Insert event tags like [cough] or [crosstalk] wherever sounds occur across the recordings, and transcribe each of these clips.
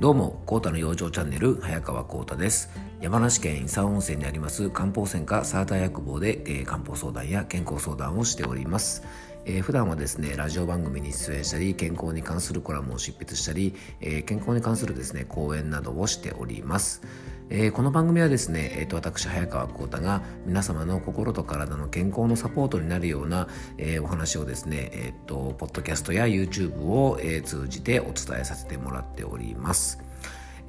どうも、コータの養生チャンネル、早川コータです。山梨県伊佐温泉にあります漢方専科サーター薬房で、えー、漢方相談や健康相談をしております。えー、普段はですね、ラジオ番組に出演したり、健康に関するコラムを執筆したり、えー、健康に関するですね、講演などをしております。えー、この番組はですね、えーと、私早川浩太が皆様の心と体の健康のサポートになるような、えー、お話をですね、えーと、ポッドキャストや YouTube を、えー、通じてお伝えさせてもらっております。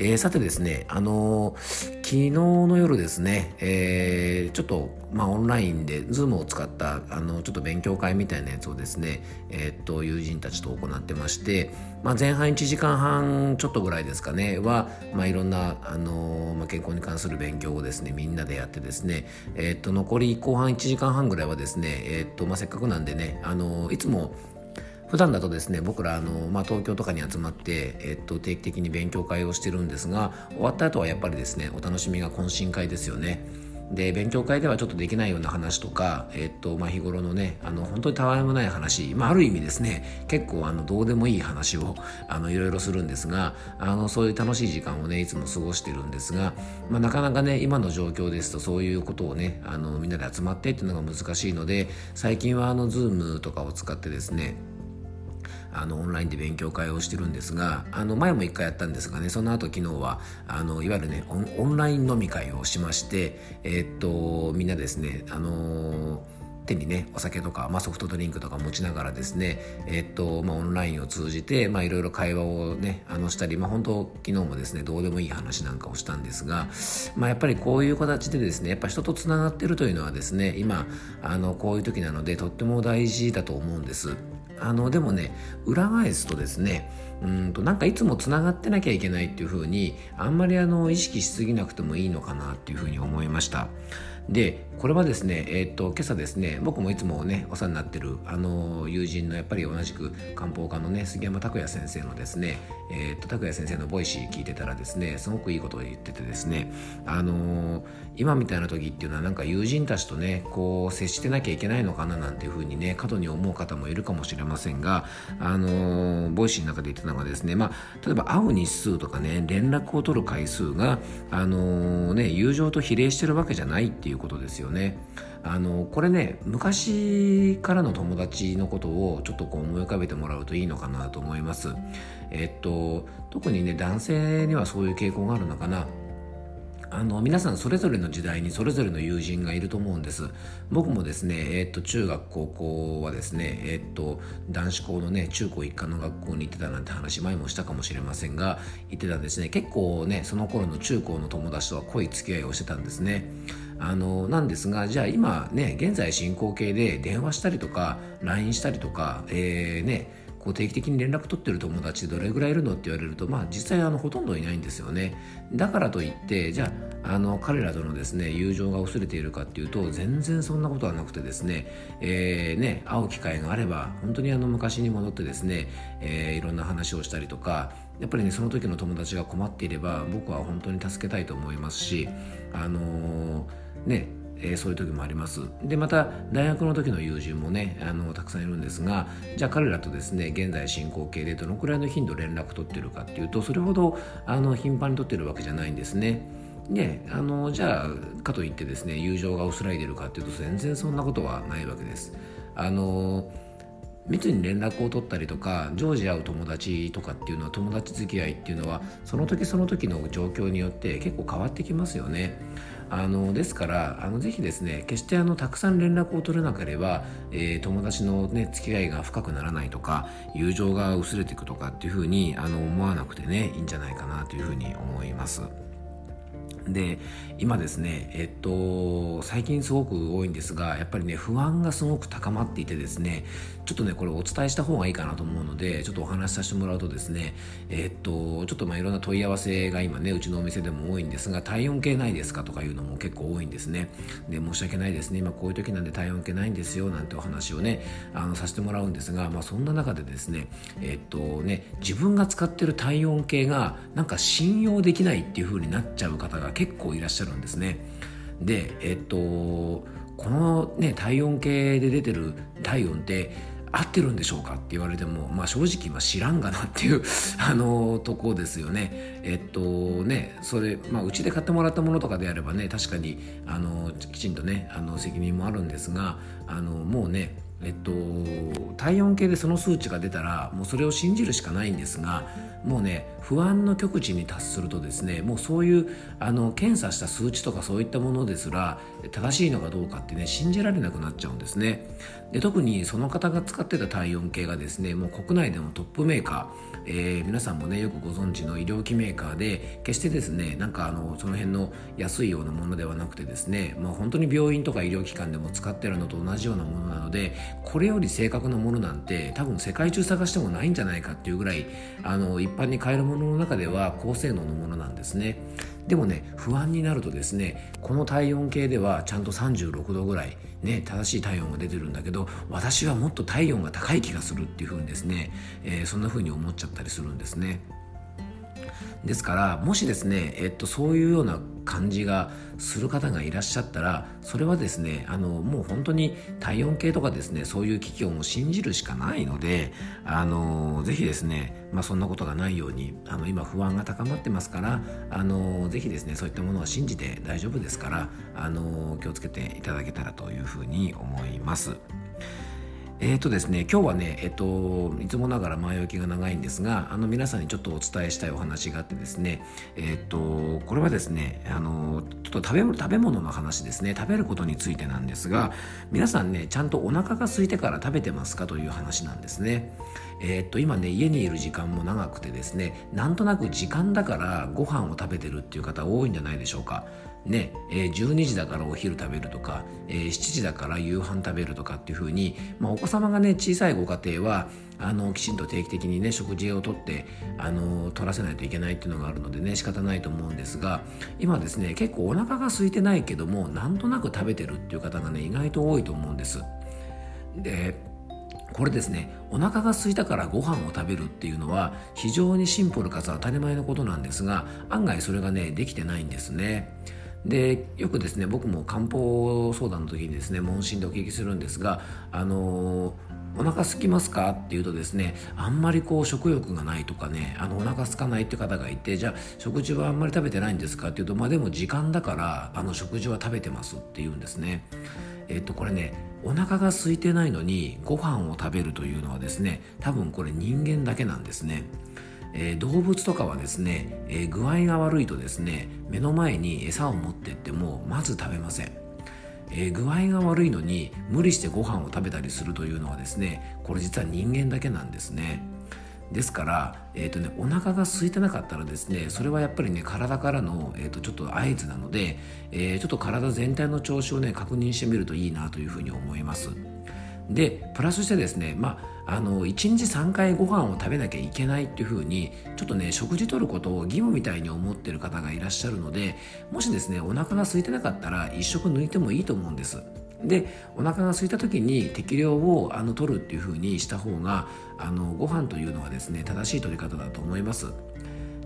えー、さてですね、あのー、昨日の夜ですね、えー、ちょっと、まあ、オンラインで Zoom を使った、あの、ちょっと勉強会みたいなやつをですね、えっと、友人たちと行ってまして、まあ、前半1時間半ちょっとぐらいですかね、は、まあ、いろんな、あのまあ、健康に関する勉強をですね、みんなでやってですね、えっと、残り後半1時間半ぐらいはですね、えっと、まあ、せっかくなんでね、あのいつも、普段だとですね僕らあの、まあ、東京とかに集まって、えっと、定期的に勉強会をしてるんですが終わった後はやっぱりですねお楽しみが懇親会ですよね。で勉強会ではちょっとできないような話とか、えっとまあ、日頃のねあの本当にたわいもない話、まあ、ある意味ですね結構あのどうでもいい話をあのいろいろするんですがあのそういう楽しい時間をねいつも過ごしてるんですが、まあ、なかなかね今の状況ですとそういうことをねあのみんなで集まってっていうのが難しいので最近はあの Zoom とかを使ってですねあのオンラインで勉強会をしてるんですがあの前も一回やったんですがねその後昨日はあのいわゆるねオンライン飲み会をしましてえー、っとみんなですねあのー手にねお酒とか、まあ、ソフトドリンクとか持ちながらですねえっとまあ、オンラインを通じていろいろ会話をねあのしたり、まあ、本当昨日もですねどうでもいい話なんかをしたんですが、まあ、やっぱりこういう形でですねやっぱ人とつながってるというのはですね今あのこういう時なのでとっても大事だと思うんです。あのでもね裏返すとですねうんとなんかいつもつながってなきゃいけないっていうふうにあんまりあの意識しすぎなくてもいいのかなっていうふうに思いました。でこれはですね、えー、っと今朝ですね僕もいつもねお世話になってるあの友人のやっぱり同じく漢方科のね杉山拓也先生のですね、えー、っと拓也先生の Voicy 聞いてたらですねすごくいいことを言っててですねあの今みたいな時っていうのはなんか友人たちとねこう接してなきゃいけないのかななんていうふうにね過度に思う方もいるかもしれませんがあの Voicy の中で言ってたのがですねまあ例えば会う日数とかね連絡を取る回数があのね友情と比例してるわけじゃないっていうことですよね。あのこれね昔からの友達のことをちょっとこう思い浮かべてもらうといいのかなと思います。えっと特にね男性にはそういう傾向があるのかな。あの皆さんそれぞれの時代にそれぞれの友人がいると思うんです。僕もですね、えー、っと中学高校はですね、えー、っと男子校のね中高一貫の学校に行ってたなんて話前もしたかもしれませんが行ってたんですね。結構ねその頃の中高の友達とは濃い付き合いをしてたんですね。あのなんですがじゃあ今ね現在進行形で電話したりとか LINE したりとか、えー、ねこう定期的に連絡取ってる友達どれぐらいいるのって言われるとまあ実際あのほとんどいないんですよね。だからといってじゃああの彼らとのですね友情が薄れているかっていうと全然そんなことはなくてですね,、えーね、会う機会があれば本当にあの昔に戻ってですね、えー、いろんな話をしたりとかやっぱりねその時の友達が困っていれば僕は本当に助けたいと思いますしあのー、ねえー、そういう時もあります。でまた大学の時の友人もねあのたくさんいるんですがじゃあ彼らとですね現在進行形でどのくらいの頻度連絡取ってるかっていうとそれほどあの頻繁に取ってるわけじゃないんですね。であのじゃあかといってですね友情が薄らいでるかっていうと全然そんなことはないわけです。あの密に連絡を取ったりとか常時会う友達とかっていうのは友達付き合いっていうのはその時その時の状況によって結構変わってきますよね。あのですからあのぜひですね決してあのたくさん連絡を取れなければ、えー、友達の、ね、付き合いが深くならないとか友情が薄れていくとかっていうふうにあの思わなくてねいいんじゃないかなというふうに思います。で今ですねえっと最近すごく多いんですがやっぱりね不安がすごく高まっていてですねちょっとねこれお伝えした方がいいかなと思うのでちょっとお話しさせてもらうとですねえっとちょっとまあいろんな問い合わせが今ねうちのお店でも多いんですが体温計ないですかとかいうのも結構多いんですね。で申し訳ないですね。今こういう時なんで体温計ないんですよなんてお話をねあのさせてもらうんですがまあそんな中でですねえっとね自分が使ってる体温計がなんか信用できないっていう風になっちゃう方が結構いらっしゃるんですね。で、えっと、このね、体温計で出てる体温って、合ってるんでしょうかって言われても、まあ、正直ま知らんがなっていう [laughs] あのとこですよね。えっとねそれ、まあ、うちで買ってもらったものとかであればね確かにあのきちんとねあの責任もあるんですがあのもうねえっと、体温計でその数値が出たらもうそれを信じるしかないんですがもうね不安の極致に達するとですねもうそういうあの検査した数値とかそういったものですら正しいのかどうかってね信じられなくなっちゃうんですね。で特にその方が使ってた体温計がですねもう国内でもトップメーカー、えー、皆さんもねよくご存知の医療機メーカーで決してですねなんかあのその辺の安いようなものではなくてですね、まあ、本当に病院とか医療機関でも使ってるのと同じようなものなのでこれより正確なものなんて多分世界中探してもないんじゃないかっていうぐらいあの一般に買えるものの中では高性能のものなんですね。でもね不安になるとですねこの体温計ではちゃんと36度ぐらいね正しい体温が出てるんだけど私はもっと体温が高い気がするっていうふうにですね、えー、そんなふうに思っちゃったりするんですね。ですからもしですね、えっと、そういうような感じがする方がいらっしゃったらそれはですねあのもう本当に体温計とかですねそういう機器をもう信じるしかないのであのぜひですね、まあ、そんなことがないようにあの今不安が高まってますからあのぜひですねそういったものは信じて大丈夫ですからあの気をつけていただけたらというふうに思います。えーとですね、今日はね、えっと、いつもながら前置きが長いんですが、あの皆さんにちょっとお伝えしたいお話があってですね、えっと、これはですね、あの、ちょっと食べ食べ物の話ですね、食べることについてなんですが、皆さんね、ちゃんとお腹が空いてから食べてますかという話なんですね。えっと、今ね、家にいる時間も長くてですね、なんとなく時間だからご飯を食べてるっていう方多いんじゃないでしょうか。ね、えー、12時だからお昼食べるとか、えー、7時だから夕飯食べるとかっていうふうに、まあ、お子様がね小さいご家庭はあのきちんと定期的にね食事をとってあの取らせないといけないっていうのがあるのでね仕方ないと思うんですが今ですね結構お腹が空いてないけどもなんとなく食べてるっていう方がね意外と多いと思うんです。でこれですねお腹が空いたからご飯を食べるっていうのは非常にシンプルかつ当たり前のことなんですが案外それがねできてないんですね。でよくですね僕も漢方相談の時にですね問診でお聞きするんですがあのお腹空きますかっていうとですねあんまりこう食欲がないとかねあのお腹空かないって方がいてじゃあ食事はあんまり食べてないんですかっていうとまあでも時間だからあの食事は食べてますって言うんですね。えっとこれねお腹が空いてないのにご飯を食べるというのはですね多分これ人間だけなんですね。えー、動物とかはですね、えー、具合が悪いとですね目の前に餌を持ってってもまず食べません、えー、具合が悪いのに無理してご飯を食べたりするというのはですねこれ実は人間だけなんですねですから、えーとね、お腹が空いてなかったらですねそれはやっぱりね体からの、えーと、ちょっと合図なので、えー、ちょっと体全体の調子をね確認してみるといいなというふうに思います。でプラスしてですね、まあ、あの1日3回ご飯を食べなきゃいけないっていうふうにちょっとね食事とることを義務みたいに思ってる方がいらっしゃるのでもしですねお腹が空いてなかったら1食抜いてもいいと思うんです。でお腹が空いた時に適量をあの取るっていうふうにした方があのご飯というのはですね正しい取り方だと思います。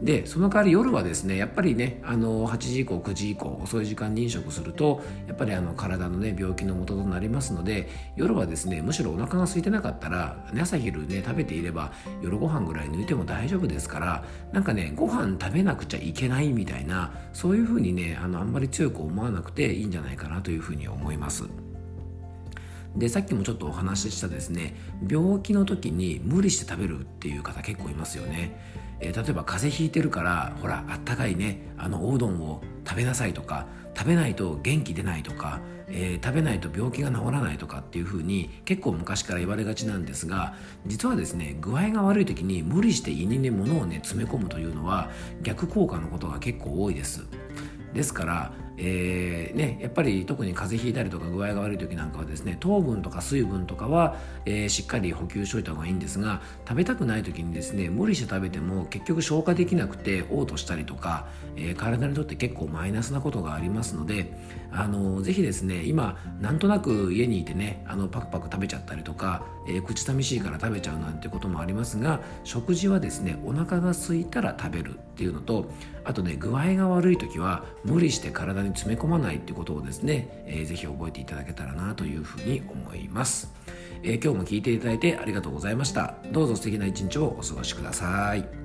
でその代わり夜はですねやっぱりねあの8時以降9時以降遅い時間に飲食するとやっぱりあの体のね病気の元となりますので夜はですねむしろお腹が空いてなかったら、ね、朝昼ね食べていれば夜ご飯ぐらい抜いても大丈夫ですからなんかねご飯食べなくちゃいけないみたいなそういうふうにねあのあんまり強く思わなくていいんじゃないかなというふうに思います。でさっきもちょっとお話ししたですね病気の時に無理して食べるっていう方結構いますよね。えー、例えば風邪ひいてるからほらあったかいねあのおうどんを食べなさいとか食べないと元気出ないとか、えー、食べないと病気が治らないとかっていうふうに結構昔から言われがちなんですが実はですね具合が悪い時に無理して胃にね物をね詰め込むというのは逆効果のことが結構多いですですからえーね、やっぱり特に風邪ひいたりとか具合が悪い時なんかはですね糖分とか水分とかは、えー、しっかり補給しといた方がいいんですが食べたくない時にですね無理して食べても結局消化できなくて嘔吐したりとか、えー、体にとって結構マイナスなことがありますのであのぜひですね今なんとなく家にいてねあのパクパク食べちゃったりとか、えー、口寂しいから食べちゃうなんてこともありますが食事はですねお腹が空いたら食べるっていうのとあとね具合が悪い時は無理して体にに詰め込まないってことをですね、えー、ぜひ覚えていただけたらなというふうに思います。えー、今日も聞いていただいてありがとうございましたどうぞ素敵な一日をお過ごしください